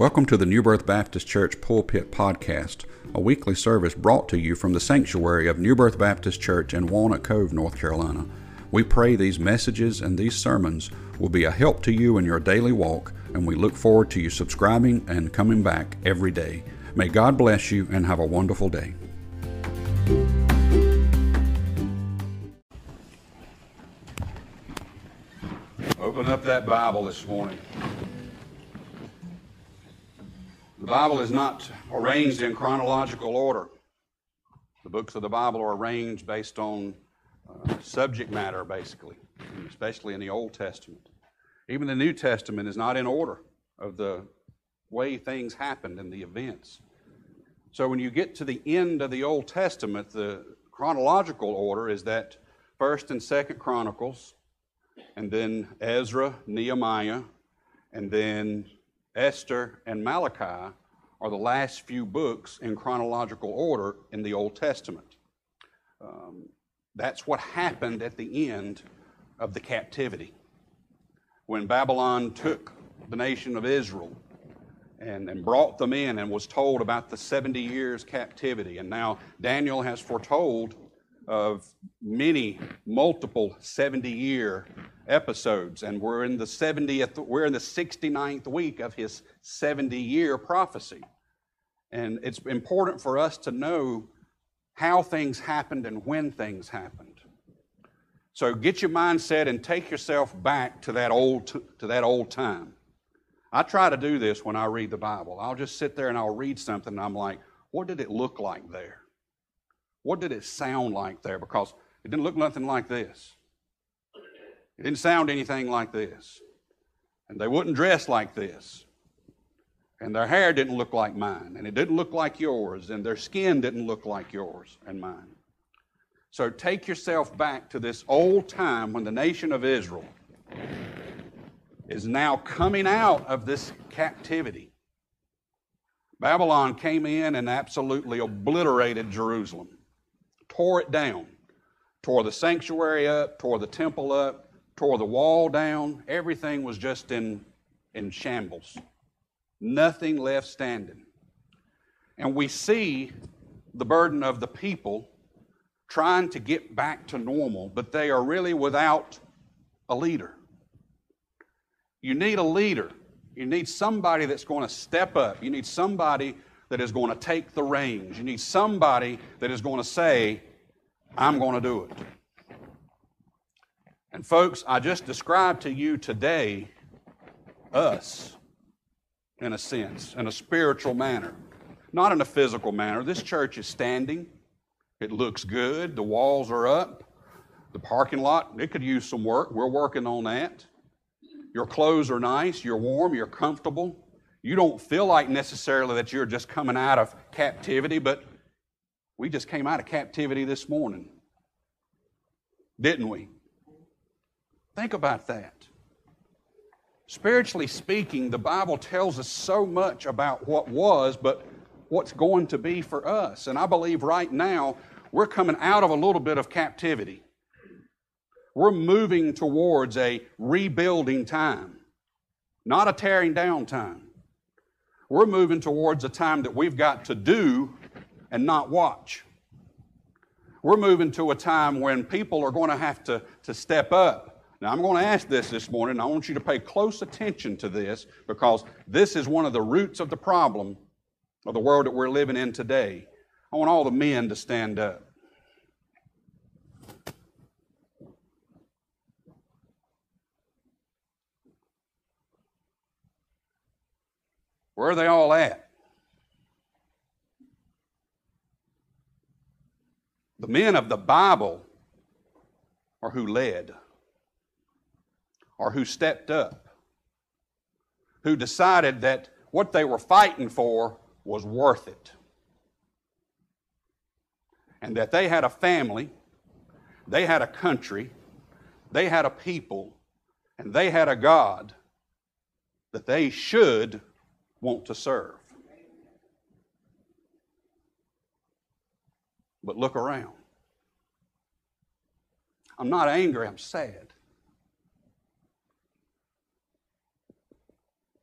Welcome to the New Birth Baptist Church Pulpit Podcast, a weekly service brought to you from the sanctuary of New Birth Baptist Church in Walnut Cove, North Carolina. We pray these messages and these sermons will be a help to you in your daily walk, and we look forward to you subscribing and coming back every day. May God bless you and have a wonderful day. Open up that Bible this morning. The Bible is not arranged in chronological order. The books of the Bible are arranged based on uh, subject matter, basically, especially in the Old Testament. Even the New Testament is not in order of the way things happened and the events. So when you get to the end of the Old Testament, the chronological order is that First and Second Chronicles, and then Ezra, Nehemiah, and then Esther and Malachi are the last few books in chronological order in the Old Testament. Um, that's what happened at the end of the captivity. When Babylon took the nation of Israel and, and brought them in and was told about the 70 years captivity. And now Daniel has foretold of many, multiple 70 year episodes. And we're in the 70th, we're in the 69th week of his 70 year prophecy. And it's important for us to know how things happened and when things happened. So get your mindset and take yourself back to that old, to that old time. I try to do this when I read the Bible. I'll just sit there and I'll read something and I'm like, what did it look like there? What did it sound like there? Because it didn't look nothing like this. It didn't sound anything like this. And they wouldn't dress like this. And their hair didn't look like mine. And it didn't look like yours. And their skin didn't look like yours and mine. So take yourself back to this old time when the nation of Israel is now coming out of this captivity. Babylon came in and absolutely obliterated Jerusalem, tore it down, tore the sanctuary up, tore the temple up, tore the wall down. Everything was just in, in shambles. Nothing left standing. And we see the burden of the people trying to get back to normal, but they are really without a leader. You need a leader. You need somebody that's going to step up. You need somebody that is going to take the reins. You need somebody that is going to say, I'm going to do it. And, folks, I just described to you today us, in a sense, in a spiritual manner, not in a physical manner. This church is standing, it looks good, the walls are up, the parking lot, it could use some work. We're working on that. Your clothes are nice, you're warm, you're comfortable. You don't feel like necessarily that you're just coming out of captivity, but we just came out of captivity this morning. Didn't we? Think about that. Spiritually speaking, the Bible tells us so much about what was, but what's going to be for us. And I believe right now we're coming out of a little bit of captivity. We're moving towards a rebuilding time, not a tearing down time. We're moving towards a time that we've got to do and not watch. We're moving to a time when people are going to have to, to step up. Now, I'm going to ask this this morning. I want you to pay close attention to this because this is one of the roots of the problem of the world that we're living in today. I want all the men to stand up. Where are they all at? The men of the Bible are who led, or who stepped up, who decided that what they were fighting for was worth it. And that they had a family, they had a country, they had a people, and they had a God that they should want to serve. But look around. I'm not angry, I'm sad.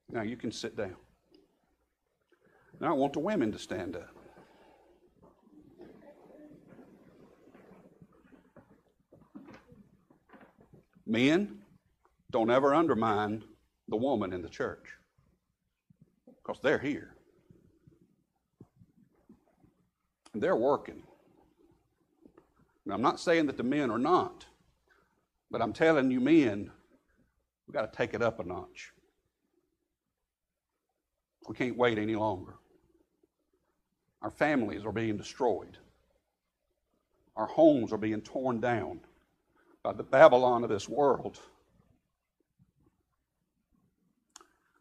Now you can sit down. Now I want the women to stand up. Men, don't ever undermine the woman in the church because they're here. And they're working. Now, I'm not saying that the men are not, but I'm telling you, men, we've got to take it up a notch. We can't wait any longer. Our families are being destroyed. Our homes are being torn down by the Babylon of this world.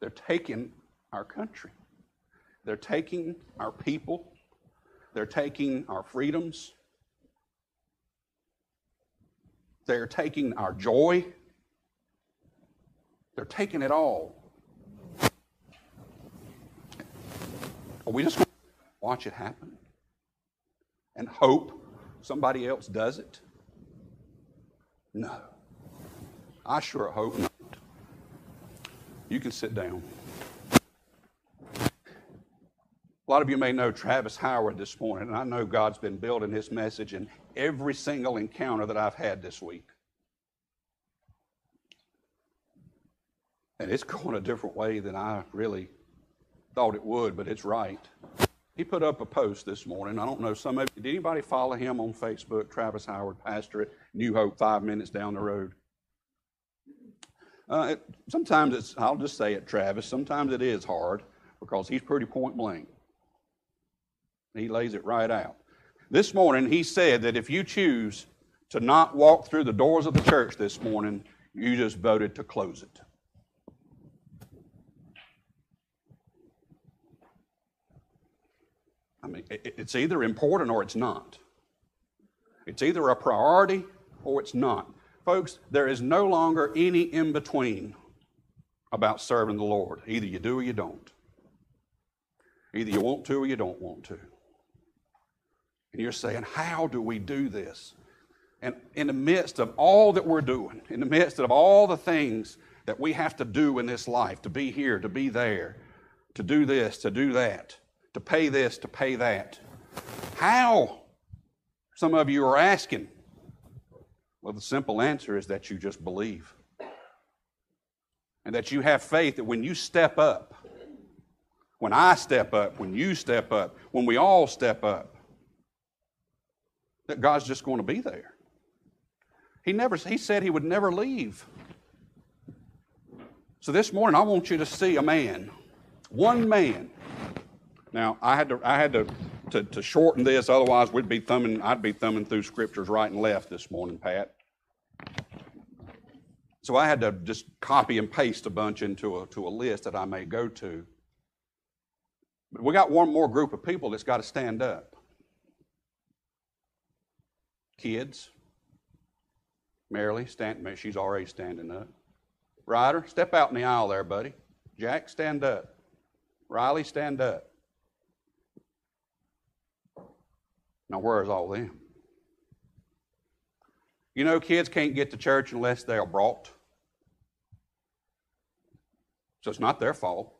They're taking our country. They're taking our people. They're taking our freedoms. They're taking our joy. They're taking it all. Are we just watch it happen and hope somebody else does it? No. I sure hope not. You can sit down. A lot of you may know Travis Howard this morning, and I know God's been building his message in every single encounter that I've had this week. And it's going a different way than I really thought it would, but it's right. He put up a post this morning. I don't know, some of you, did anybody follow him on Facebook? Travis Howard, pastor at New Hope, five minutes down the road. Uh, it, sometimes it's, I'll just say it, Travis, sometimes it is hard because he's pretty point blank. He lays it right out. This morning, he said that if you choose to not walk through the doors of the church this morning, you just voted to close it. I mean, it's either important or it's not. It's either a priority or it's not. Folks, there is no longer any in between about serving the Lord. Either you do or you don't. Either you want to or you don't want to. And you're saying, How do we do this? And in the midst of all that we're doing, in the midst of all the things that we have to do in this life to be here, to be there, to do this, to do that, to pay this, to pay that, how? Some of you are asking. Well, the simple answer is that you just believe. And that you have faith that when you step up, when I step up, when you step up, when we all step up, that God's just going to be there. He never he said he would never leave. So this morning I want you to see a man, one man. Now I had to I had to, to, to shorten this, otherwise we'd be thumbing I'd be thumbing through scriptures right and left this morning, Pat. So I had to just copy and paste a bunch into a, to a list that I may go to. But we got one more group of people that's got to stand up. Kids, Marilee, stand, she's already standing up. Ryder, step out in the aisle there, buddy. Jack, stand up. Riley, stand up. Now, where's all them? You know, kids can't get to church unless they are brought. So it's not their fault.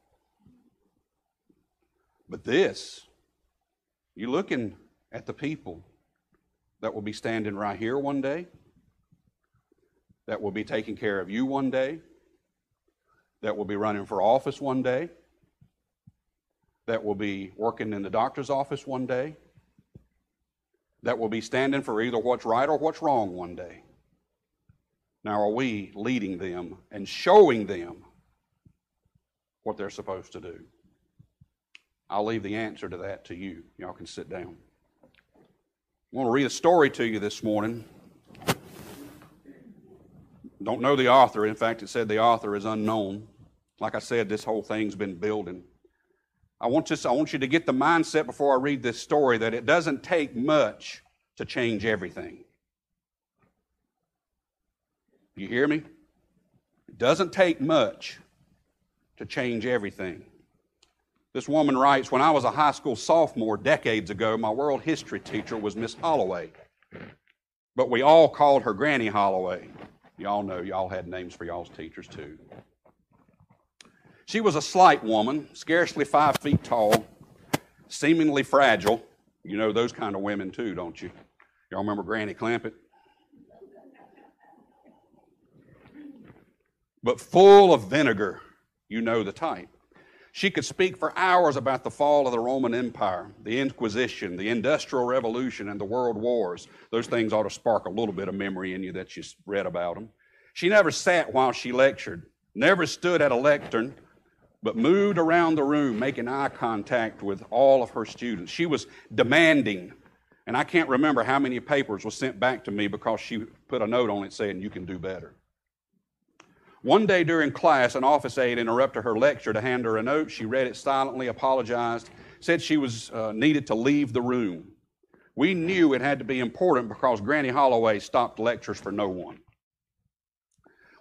But this, you're looking at the people that will be standing right here one day, that will be taking care of you one day, that will be running for office one day, that will be working in the doctor's office one day, that will be standing for either what's right or what's wrong one day. Now, are we leading them and showing them what they're supposed to do? I'll leave the answer to that to you. Y'all can sit down. I want to read a story to you this morning. Don't know the author. In fact, it said the author is unknown. Like I said, this whole thing's been building. I want, just, I want you to get the mindset before I read this story that it doesn't take much to change everything. You hear me? It doesn't take much to change everything. This woman writes When I was a high school sophomore decades ago, my world history teacher was Miss Holloway. But we all called her Granny Holloway. Y'all know, y'all had names for y'all's teachers too. She was a slight woman, scarcely five feet tall, seemingly fragile. You know those kind of women too, don't you? Y'all remember Granny Clampett? But full of vinegar, you know the type. She could speak for hours about the fall of the Roman Empire, the Inquisition, the Industrial Revolution, and the World Wars. Those things ought to spark a little bit of memory in you that you read about them. She never sat while she lectured, never stood at a lectern, but moved around the room, making eye contact with all of her students. She was demanding, and I can't remember how many papers were sent back to me because she put a note on it saying, You can do better. One day during class, an office aide interrupted her lecture to hand her a note. She read it silently, apologized, said she was uh, needed to leave the room. We knew it had to be important because Granny Holloway stopped lectures for no one.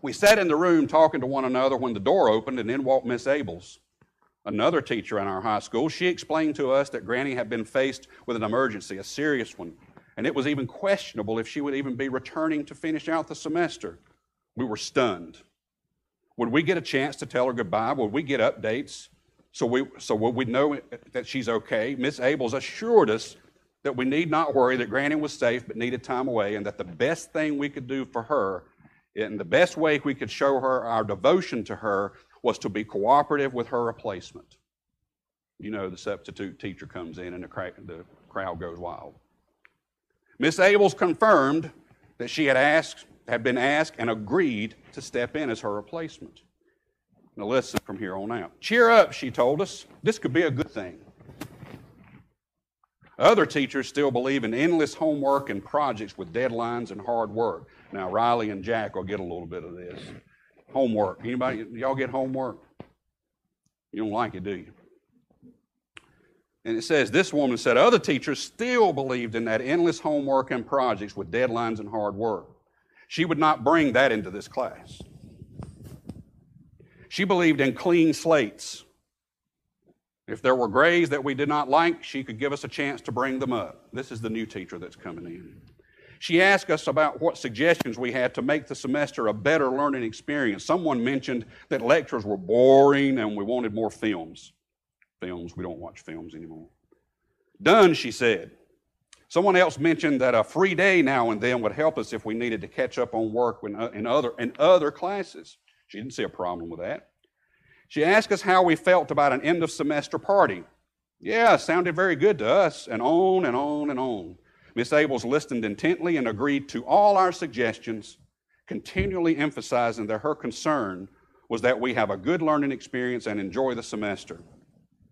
We sat in the room talking to one another when the door opened, and in walked Miss Abels, another teacher in our high school. She explained to us that Granny had been faced with an emergency, a serious one, and it was even questionable if she would even be returning to finish out the semester. We were stunned. Would we get a chance to tell her goodbye? Would we get updates? So we so would know that she's okay? Miss Abels assured us that we need not worry that Granny was safe but needed time away, and that the best thing we could do for her, and the best way we could show her our devotion to her, was to be cooperative with her replacement. You know, the substitute teacher comes in and the, the crowd goes wild. Miss Abels confirmed that she had asked had been asked and agreed to step in as her replacement. Now, listen from here on out. Cheer up, she told us. This could be a good thing. Other teachers still believe in endless homework and projects with deadlines and hard work. Now, Riley and Jack will get a little bit of this. Homework. Anybody, y'all get homework? You don't like it, do you? And it says, this woman said other teachers still believed in that endless homework and projects with deadlines and hard work. She would not bring that into this class. She believed in clean slates. If there were grades that we did not like, she could give us a chance to bring them up. This is the new teacher that's coming in. She asked us about what suggestions we had to make the semester a better learning experience. Someone mentioned that lectures were boring and we wanted more films. Films, we don't watch films anymore. Done, she said. Someone else mentioned that a free day now and then would help us if we needed to catch up on work uh, in other, in other classes. She didn't see a problem with that. She asked us how we felt about an end of semester party. Yeah, sounded very good to us, and on and on and on. Miss Abels listened intently and agreed to all our suggestions, continually emphasizing that her concern was that we have a good learning experience and enjoy the semester.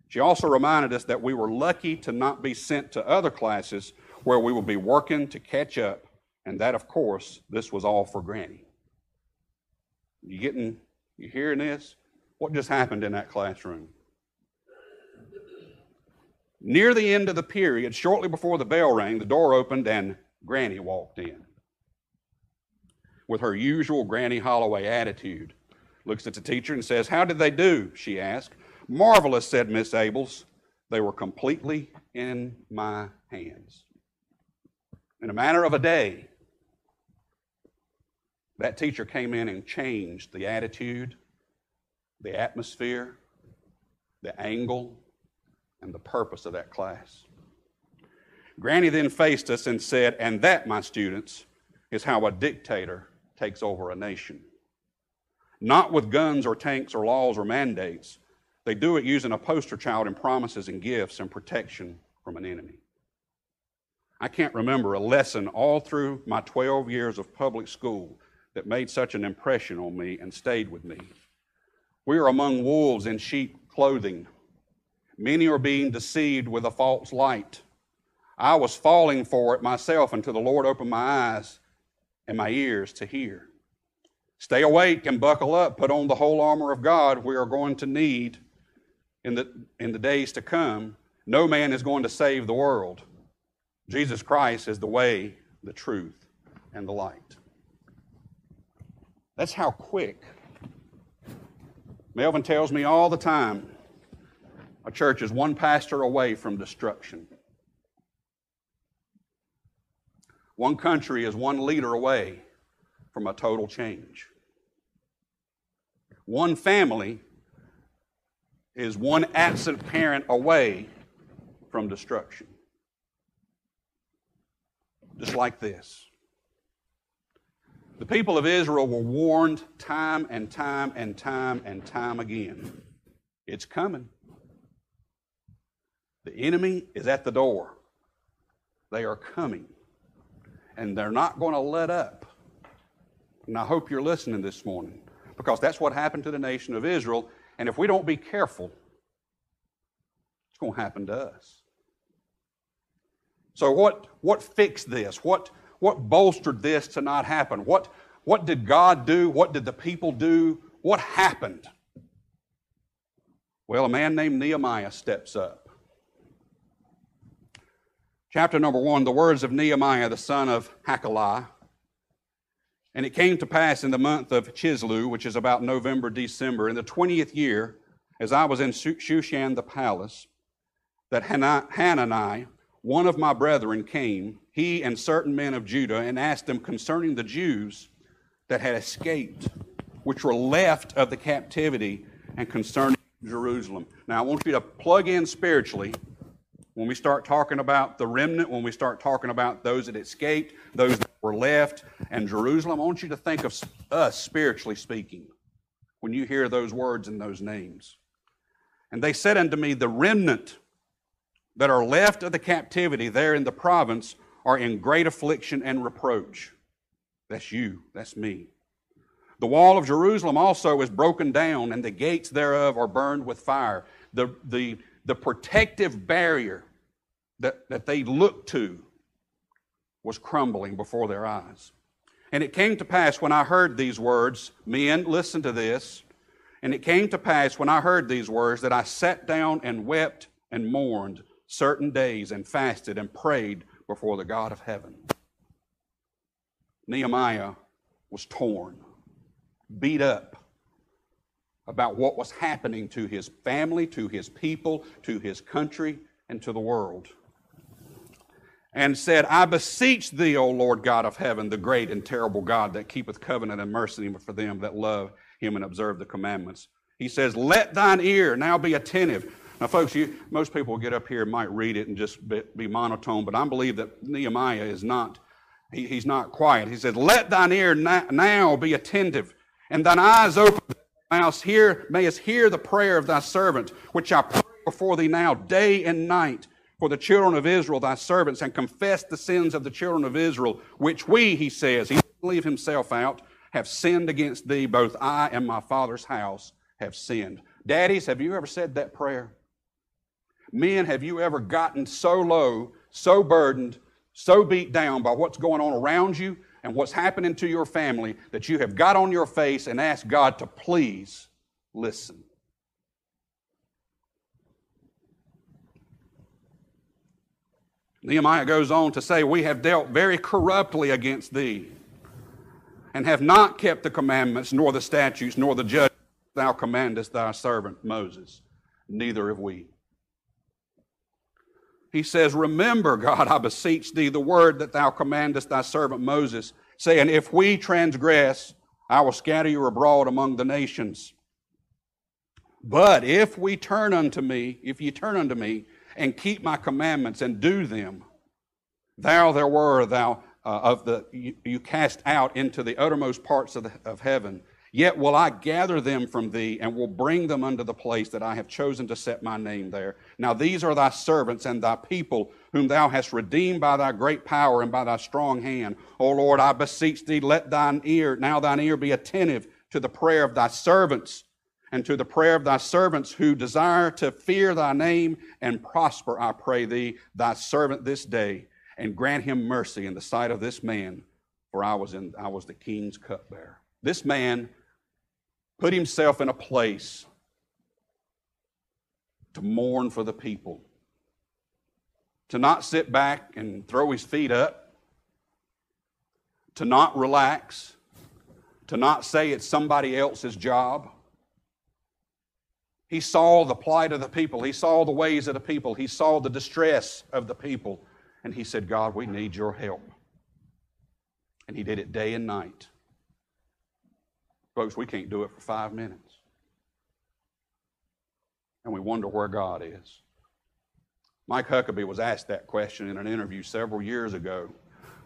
She also reminded us that we were lucky to not be sent to other classes where we will be working to catch up, and that, of course, this was all for Granny. You getting, you hearing this? What just happened in that classroom? Near the end of the period, shortly before the bell rang, the door opened and Granny walked in. With her usual Granny Holloway attitude, looks at the teacher and says, How did they do? she asked. Marvelous, said Miss Abels. They were completely in my hands. In a matter of a day, that teacher came in and changed the attitude, the atmosphere, the angle, and the purpose of that class. Granny then faced us and said, And that, my students, is how a dictator takes over a nation. Not with guns or tanks or laws or mandates. They do it using a poster child and promises and gifts and protection from an enemy. I can't remember a lesson all through my 12 years of public school that made such an impression on me and stayed with me. We are among wolves in sheep clothing. Many are being deceived with a false light. I was falling for it myself until the Lord opened my eyes and my ears to hear. Stay awake and buckle up. Put on the whole armor of God we are going to need in the, in the days to come. No man is going to save the world. Jesus Christ is the way, the truth, and the light. That's how quick. Melvin tells me all the time a church is one pastor away from destruction. One country is one leader away from a total change. One family is one absent parent away from destruction. Just like this. The people of Israel were warned time and time and time and time again. It's coming. The enemy is at the door. They are coming. And they're not going to let up. And I hope you're listening this morning because that's what happened to the nation of Israel. And if we don't be careful, it's going to happen to us. So, what, what fixed this? What, what bolstered this to not happen? What, what did God do? What did the people do? What happened? Well, a man named Nehemiah steps up. Chapter number one, the words of Nehemiah, the son of Hachaliah. And it came to pass in the month of Chisleu, which is about November, December, in the 20th year, as I was in Shushan the palace, that Hanani, one of my brethren, came, he and certain men of Judah, and asked them concerning the Jews that had escaped, which were left of the captivity, and concerning Jerusalem. Now, I want you to plug in spiritually when we start talking about the remnant, when we start talking about those that escaped, those that were left, and Jerusalem, I want you to think of us spiritually speaking when you hear those words and those names. And they said unto me, The remnant that are left of the captivity there in the province are in great affliction and reproach. That's you, that's me. The wall of Jerusalem also is broken down, and the gates thereof are burned with fire. The, the the protective barrier that, that they looked to was crumbling before their eyes. And it came to pass when I heard these words, men, listen to this. And it came to pass when I heard these words that I sat down and wept and mourned certain days and fasted and prayed before the God of heaven. Nehemiah was torn, beat up, about what was happening to his family, to his people, to his country, and to the world. And said, I beseech thee, O Lord God of heaven, the great and terrible God that keepeth covenant and mercy for them that love him and observe the commandments. He says, Let thine ear now be attentive. Now, folks, you, most people will get up here and might read it and just be, be monotone, but I believe that Nehemiah is not, he, he's not quiet. He said, Let thine ear now be attentive, and thine eyes open mayest hear, mayest hear the prayer of thy servant, which I pray before thee now, day and night, for the children of Israel, thy servants, and confess the sins of the children of Israel, which we, he says, he doesn't leave himself out, have sinned against thee, both I and my father's house have sinned. Daddies, have you ever said that prayer? Men, have you ever gotten so low, so burdened, so beat down by what's going on around you and what's happening to your family that you have got on your face and asked God to please listen. Nehemiah goes on to say, We have dealt very corruptly against thee, and have not kept the commandments, nor the statutes, nor the judgments thou commandest thy servant Moses. Neither have we. He says, Remember, God, I beseech thee, the word that thou commandest thy servant Moses, saying, If we transgress, I will scatter you abroad among the nations. But if we turn unto me, if ye turn unto me, and keep my commandments and do them, thou there were thou uh, of the you, you, cast out into the uttermost parts of, the, of heaven Yet will I gather them from thee and will bring them unto the place that I have chosen to set my name there. Now these are thy servants and thy people, whom thou hast redeemed by thy great power and by thy strong hand. O Lord, I beseech thee, let thine ear, now thine ear be attentive to the prayer of thy servants and to the prayer of thy servants who desire to fear thy name and prosper, I pray thee, thy servant this day, and grant him mercy in the sight of this man, for I was, in, I was the king's cupbearer. This man put himself in a place to mourn for the people, to not sit back and throw his feet up, to not relax, to not say it's somebody else's job. He saw the plight of the people. He saw the ways of the people. He saw the distress of the people. And he said, God, we need your help. And he did it day and night. Folks, we can't do it for five minutes. And we wonder where God is. Mike Huckabee was asked that question in an interview several years ago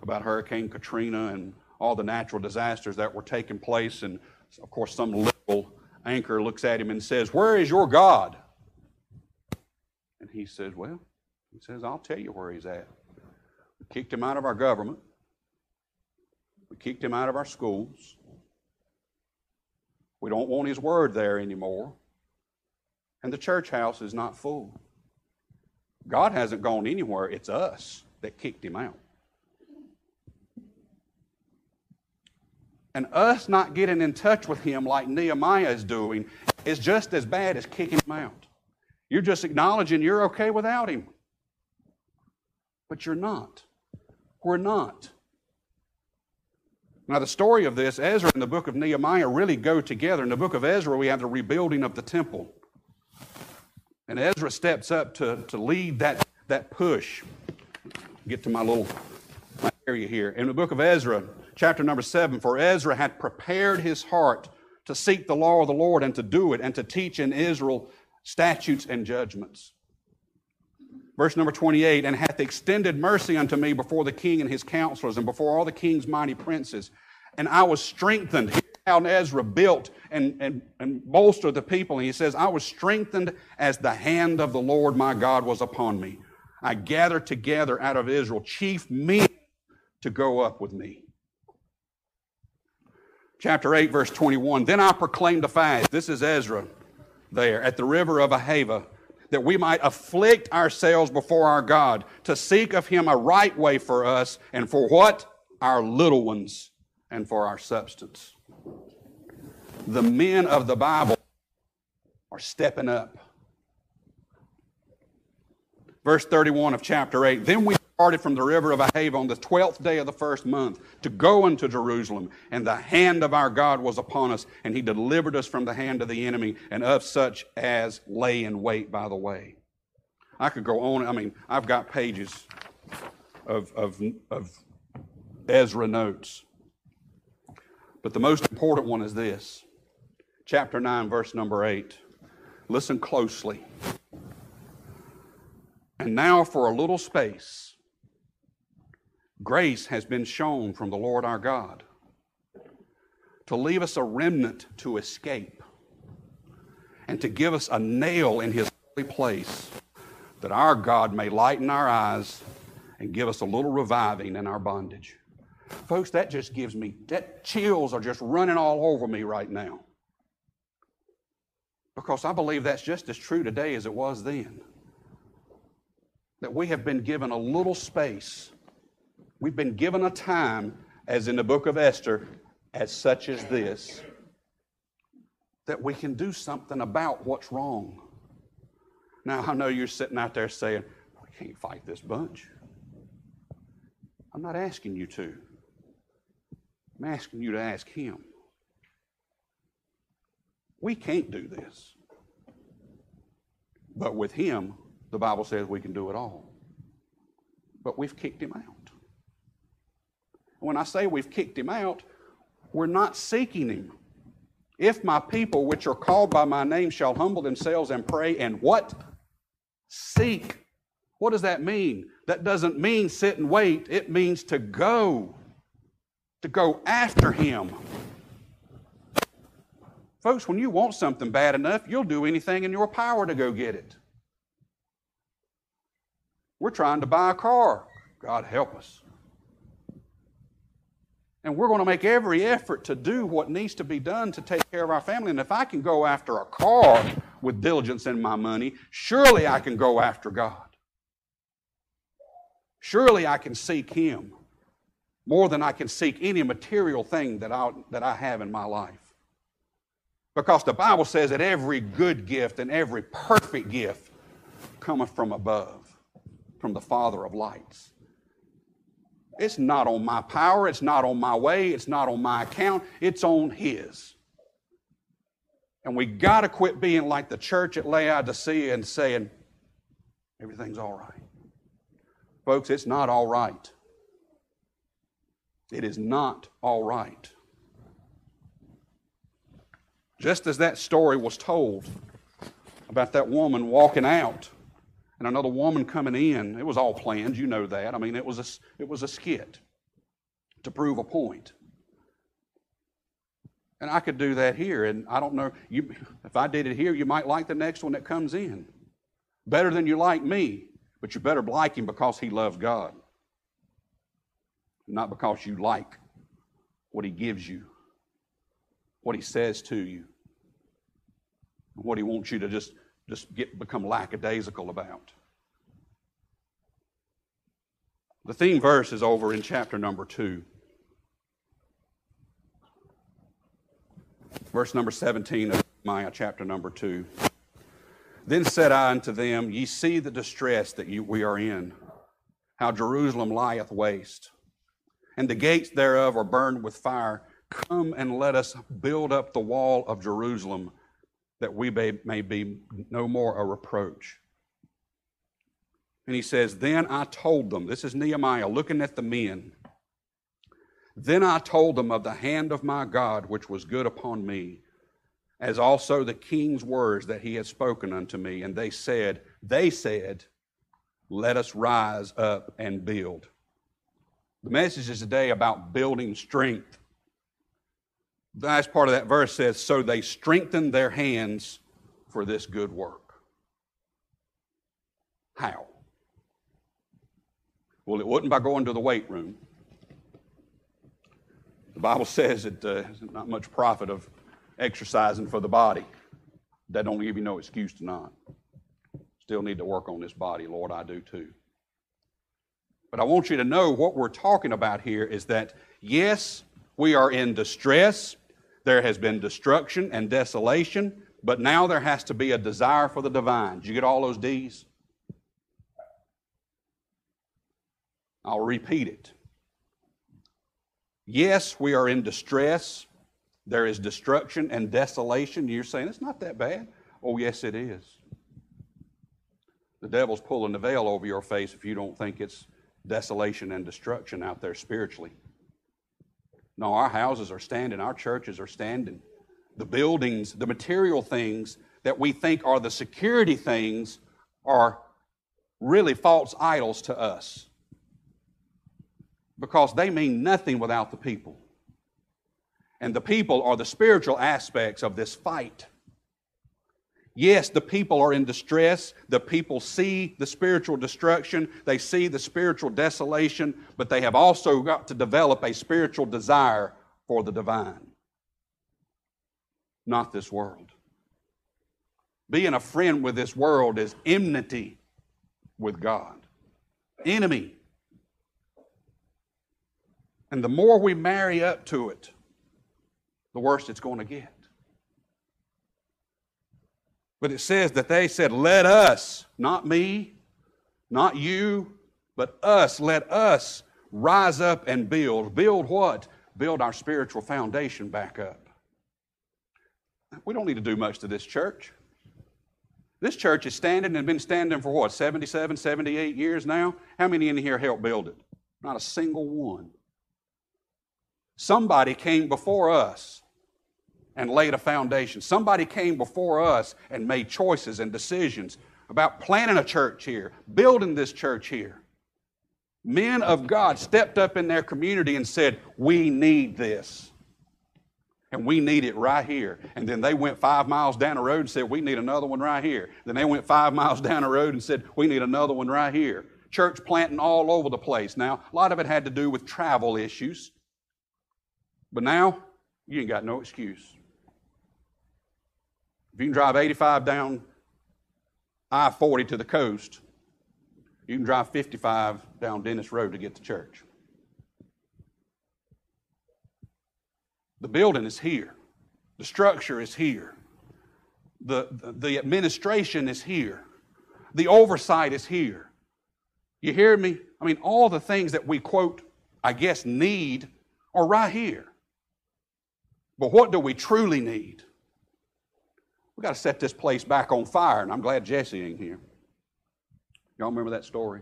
about Hurricane Katrina and all the natural disasters that were taking place. And of course, some liberal anchor looks at him and says, Where is your God? And he says, Well, he says, I'll tell you where he's at. We kicked him out of our government, we kicked him out of our schools. We don't want his word there anymore. And the church house is not full. God hasn't gone anywhere, it's us that kicked him out. And us not getting in touch with him like Nehemiah is doing is just as bad as kicking him out. You're just acknowledging you're okay without him. But you're not. We're not. Now, the story of this, Ezra and the book of Nehemiah really go together. In the book of Ezra, we have the rebuilding of the temple. And Ezra steps up to, to lead that, that push. Get to my little my area here. In the book of Ezra, chapter number seven, for Ezra had prepared his heart to seek the law of the Lord and to do it and to teach in Israel statutes and judgments. Verse number 28 And hath extended mercy unto me before the king and his counselors and before all the king's mighty princes. And I was strengthened. How Ezra built and, and, and bolstered the people. And he says, I was strengthened as the hand of the Lord my God was upon me. I gathered together out of Israel chief men to go up with me. Chapter 8, verse 21. Then I proclaimed a fast. This is Ezra there at the river of Ahava that we might afflict ourselves before our God, to seek of Him a right way for us, and for what? Our little ones, and for our substance. The men of the Bible are stepping up. Verse 31 of chapter 8 Then we departed from the river of Ahava on the twelfth day of the first month to go unto Jerusalem, and the hand of our God was upon us, and he delivered us from the hand of the enemy and of such as lay in wait by the way. I could go on. I mean, I've got pages of, of, of Ezra notes. But the most important one is this chapter 9, verse number 8. Listen closely. And now, for a little space, grace has been shown from the Lord our God to leave us a remnant to escape and to give us a nail in his holy place that our God may lighten our eyes and give us a little reviving in our bondage. Folks, that just gives me, that chills are just running all over me right now. Because I believe that's just as true today as it was then. That we have been given a little space We've been given a time, as in the book of Esther, as such as this, that we can do something about what's wrong. Now, I know you're sitting out there saying, we can't fight this bunch. I'm not asking you to. I'm asking you to ask him. We can't do this. But with him, the Bible says we can do it all. But we've kicked him out. When I say we've kicked him out, we're not seeking him. If my people, which are called by my name, shall humble themselves and pray and what? Seek. What does that mean? That doesn't mean sit and wait, it means to go, to go after him. Folks, when you want something bad enough, you'll do anything in your power to go get it. We're trying to buy a car. God help us. And we're going to make every effort to do what needs to be done to take care of our family. And if I can go after a car with diligence in my money, surely I can go after God. Surely I can seek Him more than I can seek any material thing that I, that I have in my life. Because the Bible says that every good gift and every perfect gift cometh from above, from the Father of lights. It's not on my power, it's not on my way, it's not on my account, it's on His. And we got to quit being like the church at Laodicea and saying, everything's all right. Folks, it's not all right. It is not all right. Just as that story was told about that woman walking out and another woman coming in. It was all planned, you know that. I mean, it was a, it was a skit to prove a point. And I could do that here, and I don't know. You, if I did it here, you might like the next one that comes in better than you like me, but you better like him because he loves God, not because you like what he gives you, what he says to you, what he wants you to just just get become lackadaisical about. The theme verse is over in chapter number two. Verse number 17 of Nehemiah, chapter number 2. Then said I unto them, Ye see the distress that you, we are in, how Jerusalem lieth waste, and the gates thereof are burned with fire. Come and let us build up the wall of Jerusalem, that we may, be no more a reproach. And he says, Then I told them, this is Nehemiah looking at the men. Then I told them of the hand of my God, which was good upon me, as also the king's words that he had spoken unto me. And they said, They said, Let us rise up and build. The message is today about building strength. The last part of that verse says, So they strengthened their hands for this good work. How? Well, it wasn't by going to the weight room. The Bible says that uh, not much profit of exercising for the body. That don't give you no excuse to not. Still need to work on this body, Lord, I do too. But I want you to know what we're talking about here is that, yes, we are in distress. There has been destruction and desolation, but now there has to be a desire for the divine. Did you get all those D's? I'll repeat it. Yes, we are in distress. There is destruction and desolation. You're saying it's not that bad. Oh, yes, it is. The devil's pulling the veil over your face if you don't think it's desolation and destruction out there spiritually. No, our houses are standing, our churches are standing. The buildings, the material things that we think are the security things are really false idols to us because they mean nothing without the people. And the people are the spiritual aspects of this fight. Yes, the people are in distress. The people see the spiritual destruction. They see the spiritual desolation, but they have also got to develop a spiritual desire for the divine, not this world. Being a friend with this world is enmity with God, enemy and the more we marry up to it, the worse it's going to get. But it says that they said, Let us, not me, not you, but us, let us rise up and build. Build what? Build our spiritual foundation back up. We don't need to do much to this church. This church is standing and been standing for what, 77, 78 years now? How many in here helped build it? Not a single one. Somebody came before us and laid a foundation. Somebody came before us and made choices and decisions about planting a church here, building this church here. Men of God stepped up in their community and said, We need this. And we need it right here. And then they went five miles down the road and said, We need another one right here. Then they went five miles down the road and said, We need another one right here. Church planting all over the place. Now, a lot of it had to do with travel issues. But now, you ain't got no excuse. If you can drive 85 down I 40 to the coast, you can drive 55 down Dennis Road to get to church. The building is here, the structure is here, the, the, the administration is here, the oversight is here. You hear me? I mean, all the things that we quote, I guess, need are right here. But what do we truly need? We've got to set this place back on fire, and I'm glad Jesse ain't here. Y'all remember that story?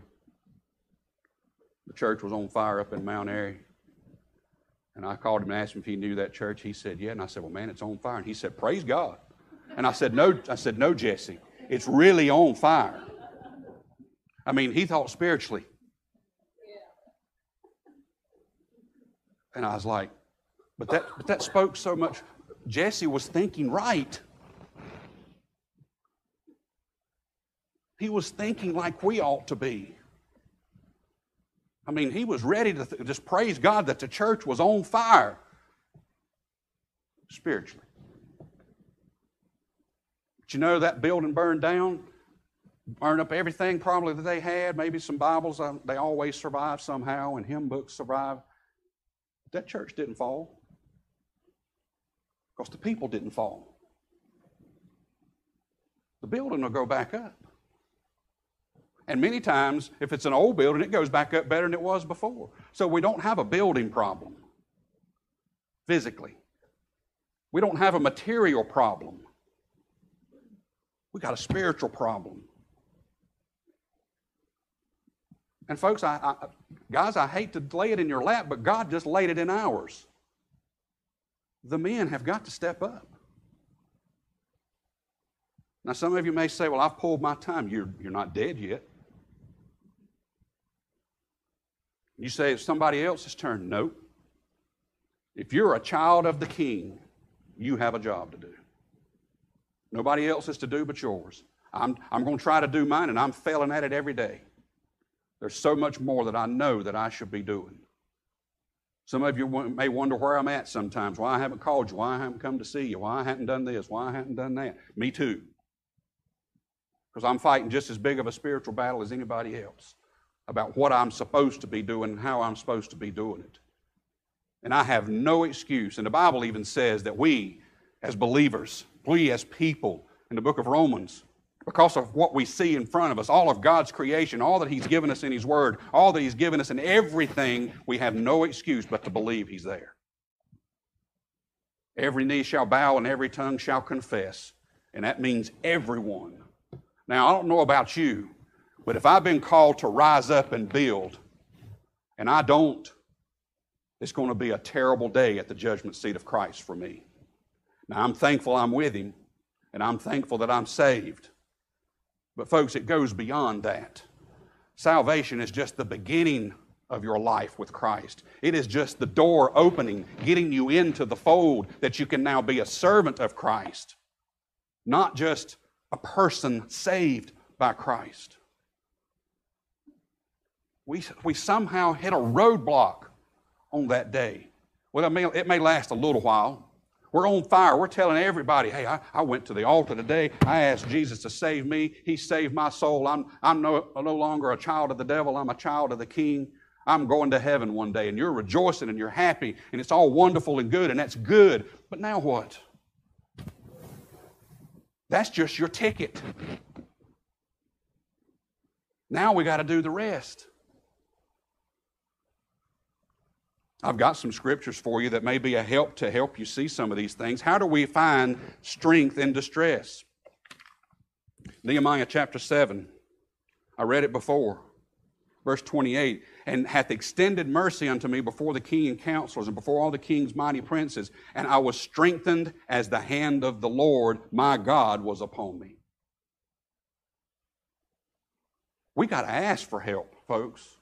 The church was on fire up in Mount Airy. And I called him and asked him if he knew that church. He said, Yeah. And I said, Well, man, it's on fire. And he said, Praise God. And I said, No, I said, No, Jesse. It's really on fire. I mean, he thought spiritually. And I was like, but that, but that spoke so much. Jesse was thinking right. He was thinking like we ought to be. I mean, he was ready to th- just praise God that the church was on fire spiritually. But you know, that building burned down, burned up everything probably that they had, maybe some Bibles, uh, they always survive somehow, and hymn books survive. But that church didn't fall because the people didn't fall. The building will go back up. And many times, if it's an old building, it goes back up better than it was before. So we don't have a building problem physically. We don't have a material problem. We got a spiritual problem. And folks, I, I, guys, I hate to lay it in your lap, but God just laid it in ours. The men have got to step up. Now, some of you may say, Well, I've pulled my time. You're, you're not dead yet. You say it's somebody else's turn. Nope. If you're a child of the king, you have a job to do. Nobody else is to do but yours. I'm, I'm going to try to do mine, and I'm failing at it every day. There's so much more that I know that I should be doing. Some of you may wonder where I'm at sometimes, why I haven't called you, why I haven't come to see you, why I haven't done this, why I haven't done that. Me too. Because I'm fighting just as big of a spiritual battle as anybody else about what I'm supposed to be doing and how I'm supposed to be doing it. And I have no excuse. And the Bible even says that we, as believers, we as people, in the book of Romans, because of what we see in front of us, all of God's creation, all that He's given us in His Word, all that He's given us in everything, we have no excuse but to believe He's there. Every knee shall bow and every tongue shall confess. And that means everyone. Now, I don't know about you, but if I've been called to rise up and build, and I don't, it's going to be a terrible day at the judgment seat of Christ for me. Now, I'm thankful I'm with Him, and I'm thankful that I'm saved. But, folks, it goes beyond that. Salvation is just the beginning of your life with Christ. It is just the door opening, getting you into the fold that you can now be a servant of Christ, not just a person saved by Christ we, we somehow hit a roadblock on that day. Well, it may, it may last a little while. We're on fire. We're telling everybody, hey, I, I went to the altar today. I asked Jesus to save me. He saved my soul. I'm, I'm no, no longer a child of the devil. I'm a child of the King. I'm going to heaven one day. And you're rejoicing and you're happy. And it's all wonderful and good. And that's good. But now what? That's just your ticket. Now we got to do the rest. I've got some scriptures for you that may be a help to help you see some of these things. How do we find strength in distress? Nehemiah chapter 7. I read it before. Verse 28 And hath extended mercy unto me before the king and counselors and before all the king's mighty princes, and I was strengthened as the hand of the Lord my God was upon me. We got to ask for help, folks.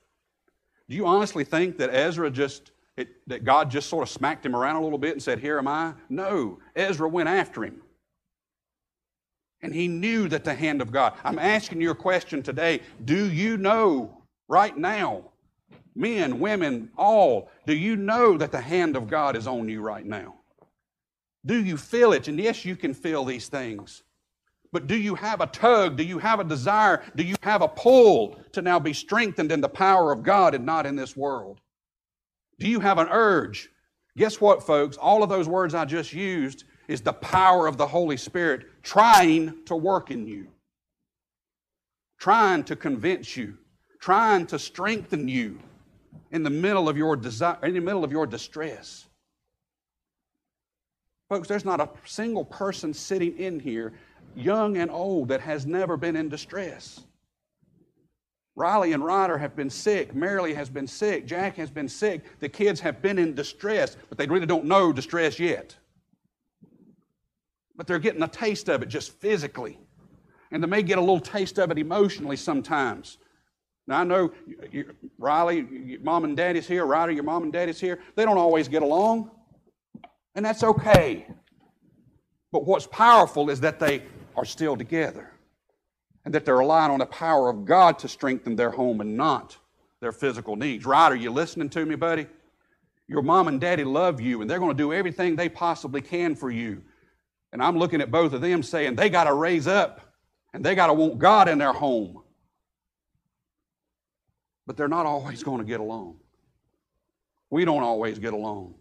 Do you honestly think that Ezra just it, that God just sort of smacked him around a little bit and said, Here am I? No, Ezra went after him. And he knew that the hand of God. I'm asking you a question today. Do you know right now, men, women, all, do you know that the hand of God is on you right now? Do you feel it? And yes, you can feel these things. But do you have a tug? Do you have a desire? Do you have a pull to now be strengthened in the power of God and not in this world? Do you have an urge? Guess what, folks? All of those words I just used is the power of the Holy Spirit trying to work in you, trying to convince you, trying to strengthen you in the middle of your desire, in the middle of your distress. Folks, there's not a single person sitting in here, young and old, that has never been in distress. Riley and Ryder have been sick. Marilee has been sick. Jack has been sick. The kids have been in distress, but they really don't know distress yet. But they're getting a taste of it just physically. And they may get a little taste of it emotionally sometimes. Now, I know you, you, Riley, your mom and daddy's here, Ryder, your mom and daddy's here. They don't always get along, and that's okay. But what's powerful is that they are still together and that they're relying on the power of God to strengthen their home and not their physical needs. Right? Are you listening to me, buddy? Your mom and daddy love you, and they're going to do everything they possibly can for you. And I'm looking at both of them saying they got to raise up and they got to want God in their home. But they're not always going to get along. We don't always get along.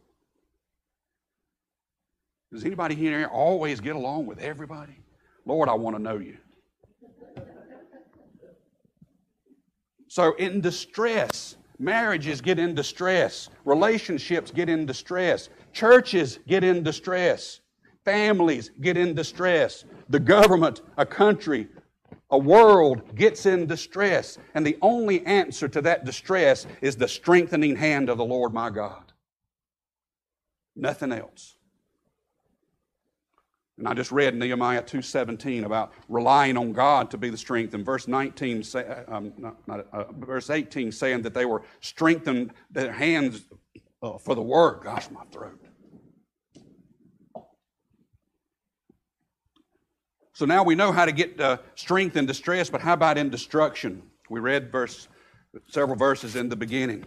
Does anybody here always get along with everybody? Lord, I want to know you. So, in distress, marriages get in distress, relationships get in distress, churches get in distress, families get in distress, the government, a country, a world gets in distress. And the only answer to that distress is the strengthening hand of the Lord my God. Nothing else. And I just read Nehemiah 2.17 about relying on God to be the strength. And verse 19, say, uh, um, not, not, uh, verse 18 saying that they were strengthened their hands uh, for the work. Gosh, my throat. So now we know how to get uh, strength in distress, but how about in destruction? We read verse, several verses in the beginning.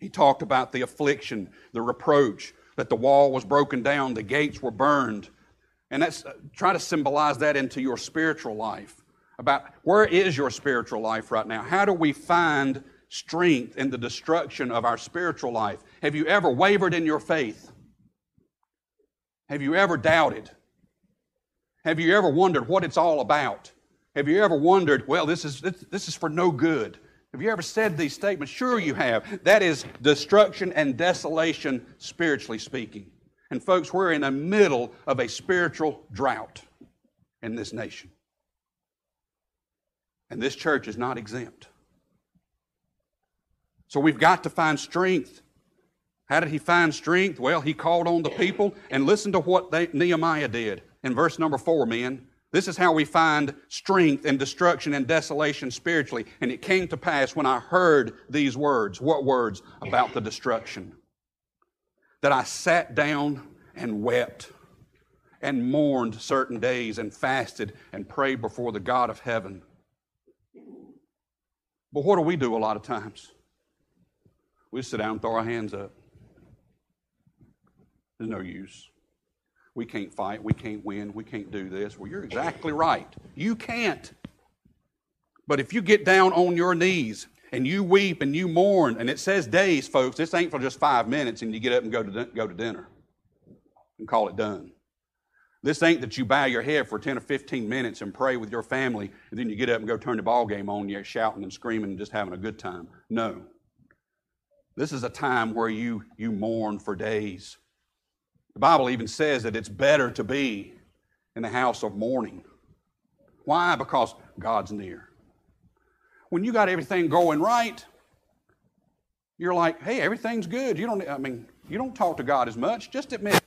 He talked about the affliction, the reproach, that the wall was broken down, the gates were burned, and that's uh, try to symbolize that into your spiritual life. About where is your spiritual life right now? How do we find strength in the destruction of our spiritual life? Have you ever wavered in your faith? Have you ever doubted? Have you ever wondered what it's all about? Have you ever wondered, well, this is, this, this is for no good? Have you ever said these statements? Sure, you have. That is destruction and desolation, spiritually speaking. And folks, we're in the middle of a spiritual drought in this nation. And this church is not exempt. So we've got to find strength. How did he find strength? Well, he called on the people and listen to what they, Nehemiah did in verse number four, men. This is how we find strength in destruction and desolation spiritually. And it came to pass when I heard these words. What words? About the destruction that I sat down and wept and mourned certain days and fasted and prayed before the God of heaven. But what do we do a lot of times? We sit down and throw our hands up. There's no use. We can't fight. We can't win. We can't do this. Well, you're exactly right. You can't. But if you get down on your knees and you weep and you mourn, and it says days, folks. This ain't for just five minutes and you get up and go to, go to dinner and call it done. This ain't that you bow your head for 10 or 15 minutes and pray with your family, and then you get up and go turn the ball game on, you're shouting and screaming and just having a good time. No. This is a time where you, you mourn for days. The Bible even says that it's better to be in the house of mourning. Why? Because God's near when you got everything going right, you're like, hey, everything's good. You don't, I mean, you don't talk to God as much. Just admit.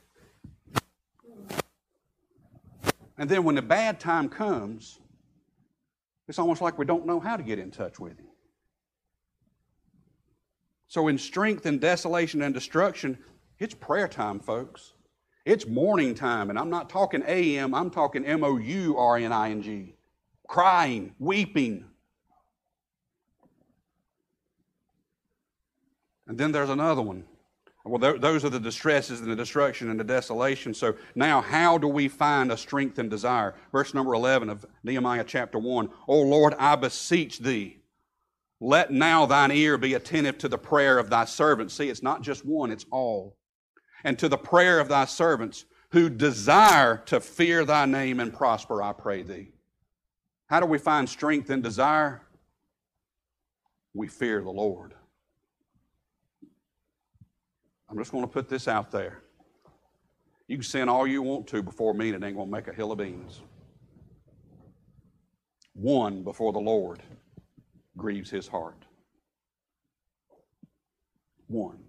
And then when the bad time comes, it's almost like we don't know how to get in touch with Him. So, in strength and desolation and destruction, it's prayer time, folks. It's mourning time. And I'm not talking AM, I'm talking M O U R N I N G. Crying, weeping, And then there's another one. Well, th- those are the distresses and the destruction and the desolation. So now, how do we find a strength and desire? Verse number 11 of Nehemiah chapter 1. O Lord, I beseech thee, let now thine ear be attentive to the prayer of thy servants. See, it's not just one, it's all. And to the prayer of thy servants who desire to fear thy name and prosper, I pray thee. How do we find strength and desire? We fear the Lord. I'm just going to put this out there. You can sin all you want to before me, and it ain't going to make a hill of beans. One before the Lord grieves his heart. One.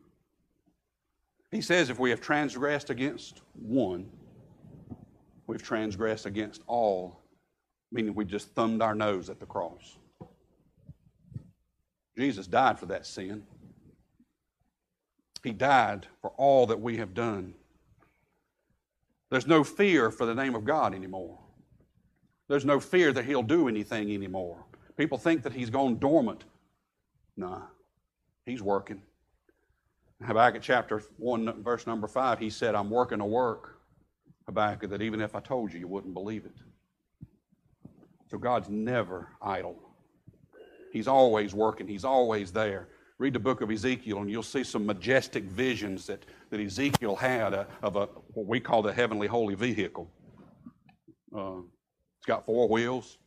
He says if we have transgressed against one, we've transgressed against all, meaning we just thumbed our nose at the cross. Jesus died for that sin. He died for all that we have done. There's no fear for the name of God anymore. There's no fear that He'll do anything anymore. People think that He's gone dormant. Nah, He's working. Habakkuk chapter 1, verse number 5, he said, I'm working a work, Habakkuk, that even if I told you, you wouldn't believe it. So God's never idle. He's always working, He's always there. Read the book of Ezekiel, and you'll see some majestic visions that, that Ezekiel had uh, of a, what we call the heavenly holy vehicle. Uh, it's got four wheels.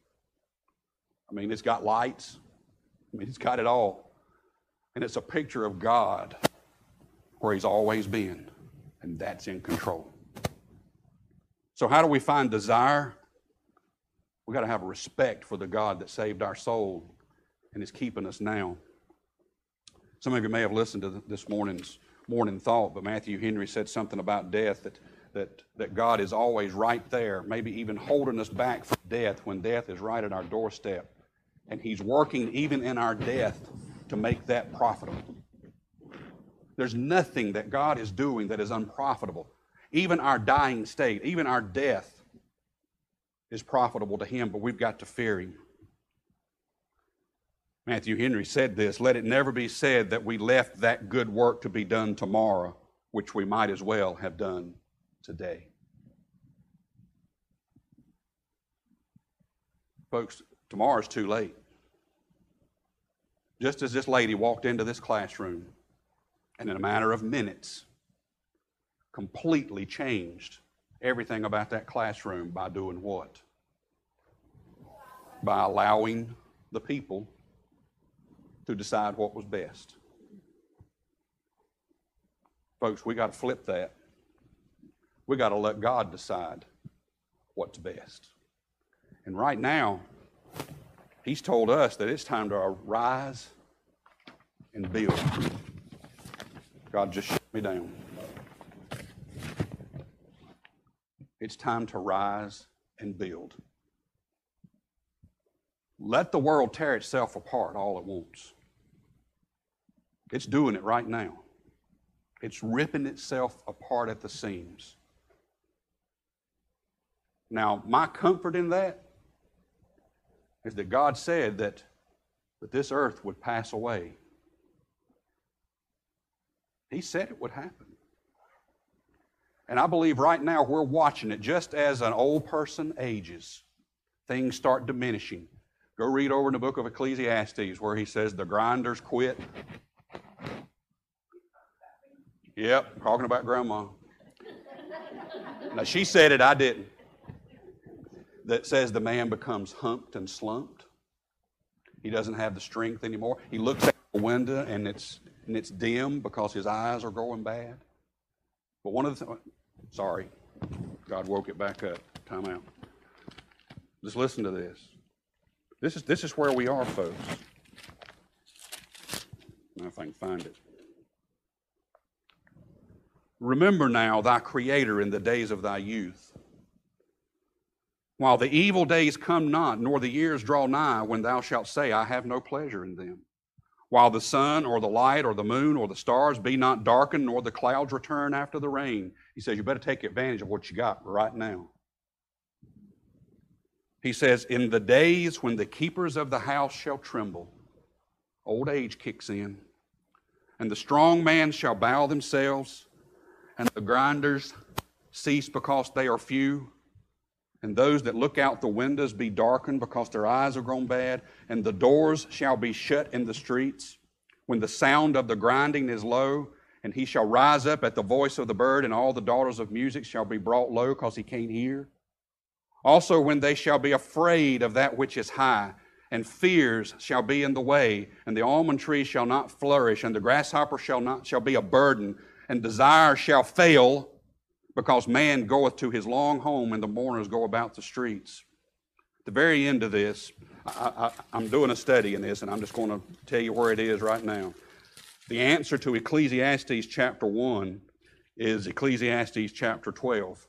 I mean, it's got lights. I mean, it's got it all. And it's a picture of God where He's always been, and that's in control. So, how do we find desire? We've got to have respect for the God that saved our soul and is keeping us now. Some of you may have listened to this morning's morning thought, but Matthew Henry said something about death that, that, that God is always right there, maybe even holding us back from death when death is right at our doorstep. And He's working even in our death to make that profitable. There's nothing that God is doing that is unprofitable. Even our dying state, even our death is profitable to Him, but we've got to fear Him. Matthew Henry said this Let it never be said that we left that good work to be done tomorrow, which we might as well have done today. Folks, tomorrow's too late. Just as this lady walked into this classroom and in a matter of minutes completely changed everything about that classroom by doing what? By allowing the people to decide what was best. Folks, we got to flip that. We got to let God decide what's best. And right now, He's told us that it's time to arise and build. God just shut me down. It's time to rise and build. Let the world tear itself apart all at once. It's doing it right now. It's ripping itself apart at the seams. Now, my comfort in that is that God said that, that this earth would pass away. He said it would happen. And I believe right now we're watching it just as an old person ages, things start diminishing. Go read over in the book of Ecclesiastes where he says the grinders quit. Yep, talking about grandma. Now she said it, I didn't. That says the man becomes humped and slumped. He doesn't have the strength anymore. He looks out the window and it's and it's dim because his eyes are going bad. But one of the th- Sorry. God woke it back up. Time out. Just listen to this. This is, this is where we are, folks. Now, if I can find it. Remember now thy Creator in the days of thy youth, while the evil days come not, nor the years draw nigh, when thou shalt say, I have no pleasure in them while the sun or the light or the moon or the stars be not darkened, nor the clouds return after the rain. He says, You better take advantage of what you got right now. He says, In the days when the keepers of the house shall tremble, old age kicks in, and the strong man shall bow themselves, and the grinders cease because they are few and those that look out the windows be darkened because their eyes are grown bad, and the doors shall be shut in the streets. When the sound of the grinding is low, and he shall rise up at the voice of the bird, and all the daughters of music shall be brought low because he can't hear. Also, when they shall be afraid of that which is high, and fears shall be in the way, and the almond tree shall not flourish, and the grasshopper shall not shall be a burden, and desire shall fail, because man goeth to his long home and the mourners go about the streets. At the very end of this, I, am doing a study in this and I'm just going to tell you where it is right now. The answer to Ecclesiastes chapter 1 is Ecclesiastes chapter 12.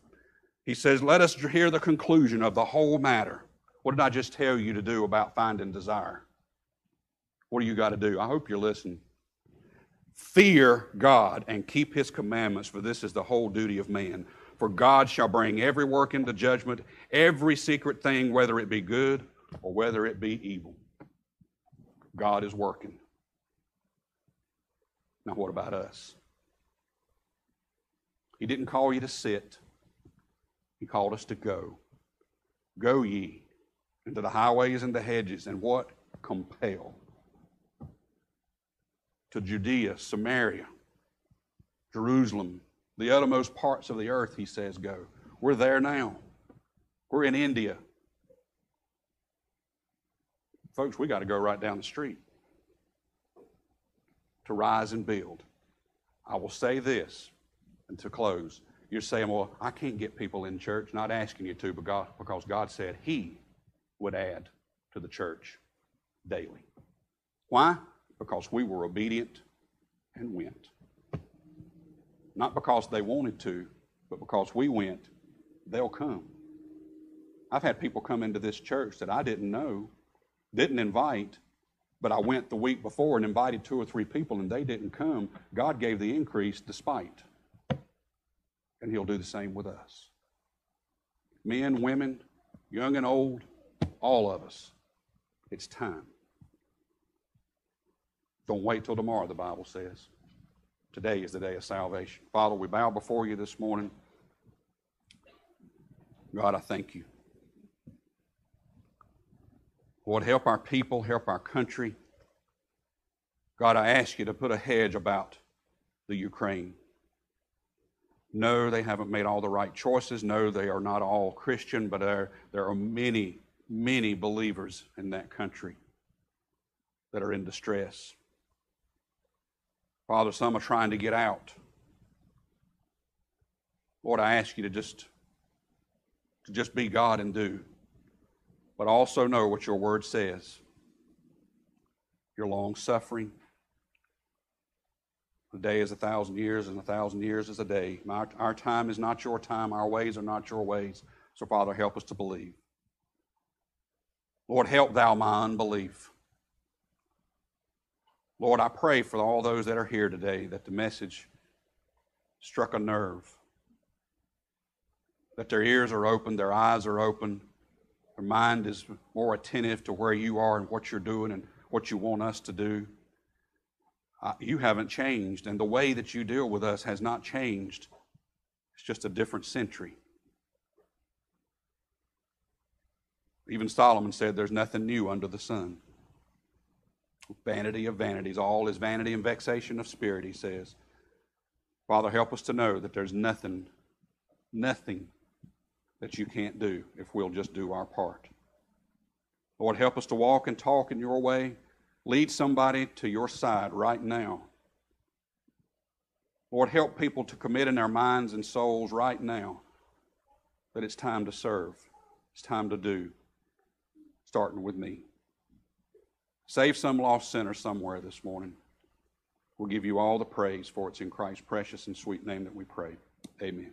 He says, Let us hear the conclusion of the whole matter. What did I just tell you to do about finding desire? What do you got to do? I hope you're listening. Fear God and keep his commandments, for this is the whole duty of man. For God shall bring every work into judgment, every secret thing, whether it be good or whether it be evil. God is working. Now, what about us? He didn't call you to sit, He called us to go. Go ye into the highways and the hedges, and what? Compel. To Judea, Samaria, Jerusalem, the uttermost parts of the earth, he says, go. We're there now. We're in India. Folks, we got to go right down the street to rise and build. I will say this and to close. You're saying, well, I can't get people in church. Not asking you to, God, because God said He would add to the church daily. Why? Because we were obedient and went. Not because they wanted to, but because we went, they'll come. I've had people come into this church that I didn't know, didn't invite, but I went the week before and invited two or three people and they didn't come. God gave the increase despite. And He'll do the same with us. Men, women, young and old, all of us. It's time. Don't wait till tomorrow, the Bible says. Today is the day of salvation. Father, we bow before you this morning. God, I thank you. Lord, help our people, help our country. God, I ask you to put a hedge about the Ukraine. No, they haven't made all the right choices. No, they are not all Christian, but there, there are many, many believers in that country that are in distress. Father, some are trying to get out. Lord, I ask you to just, to just be God and do but also know what your word says. Your long suffering. A day is a thousand years, and a thousand years is a day. My, our time is not your time, our ways are not your ways. So, Father, help us to believe. Lord, help thou my unbelief. Lord, I pray for all those that are here today that the message struck a nerve, that their ears are open, their eyes are open, their mind is more attentive to where you are and what you're doing and what you want us to do. Uh, you haven't changed, and the way that you deal with us has not changed. It's just a different century. Even Solomon said, There's nothing new under the sun. Vanity of vanities. All is vanity and vexation of spirit, he says. Father, help us to know that there's nothing, nothing that you can't do if we'll just do our part. Lord, help us to walk and talk in your way. Lead somebody to your side right now. Lord, help people to commit in their minds and souls right now that it's time to serve, it's time to do, starting with me. Save some lost sinner somewhere this morning. We'll give you all the praise for it's in Christ's precious and sweet name that we pray. Amen.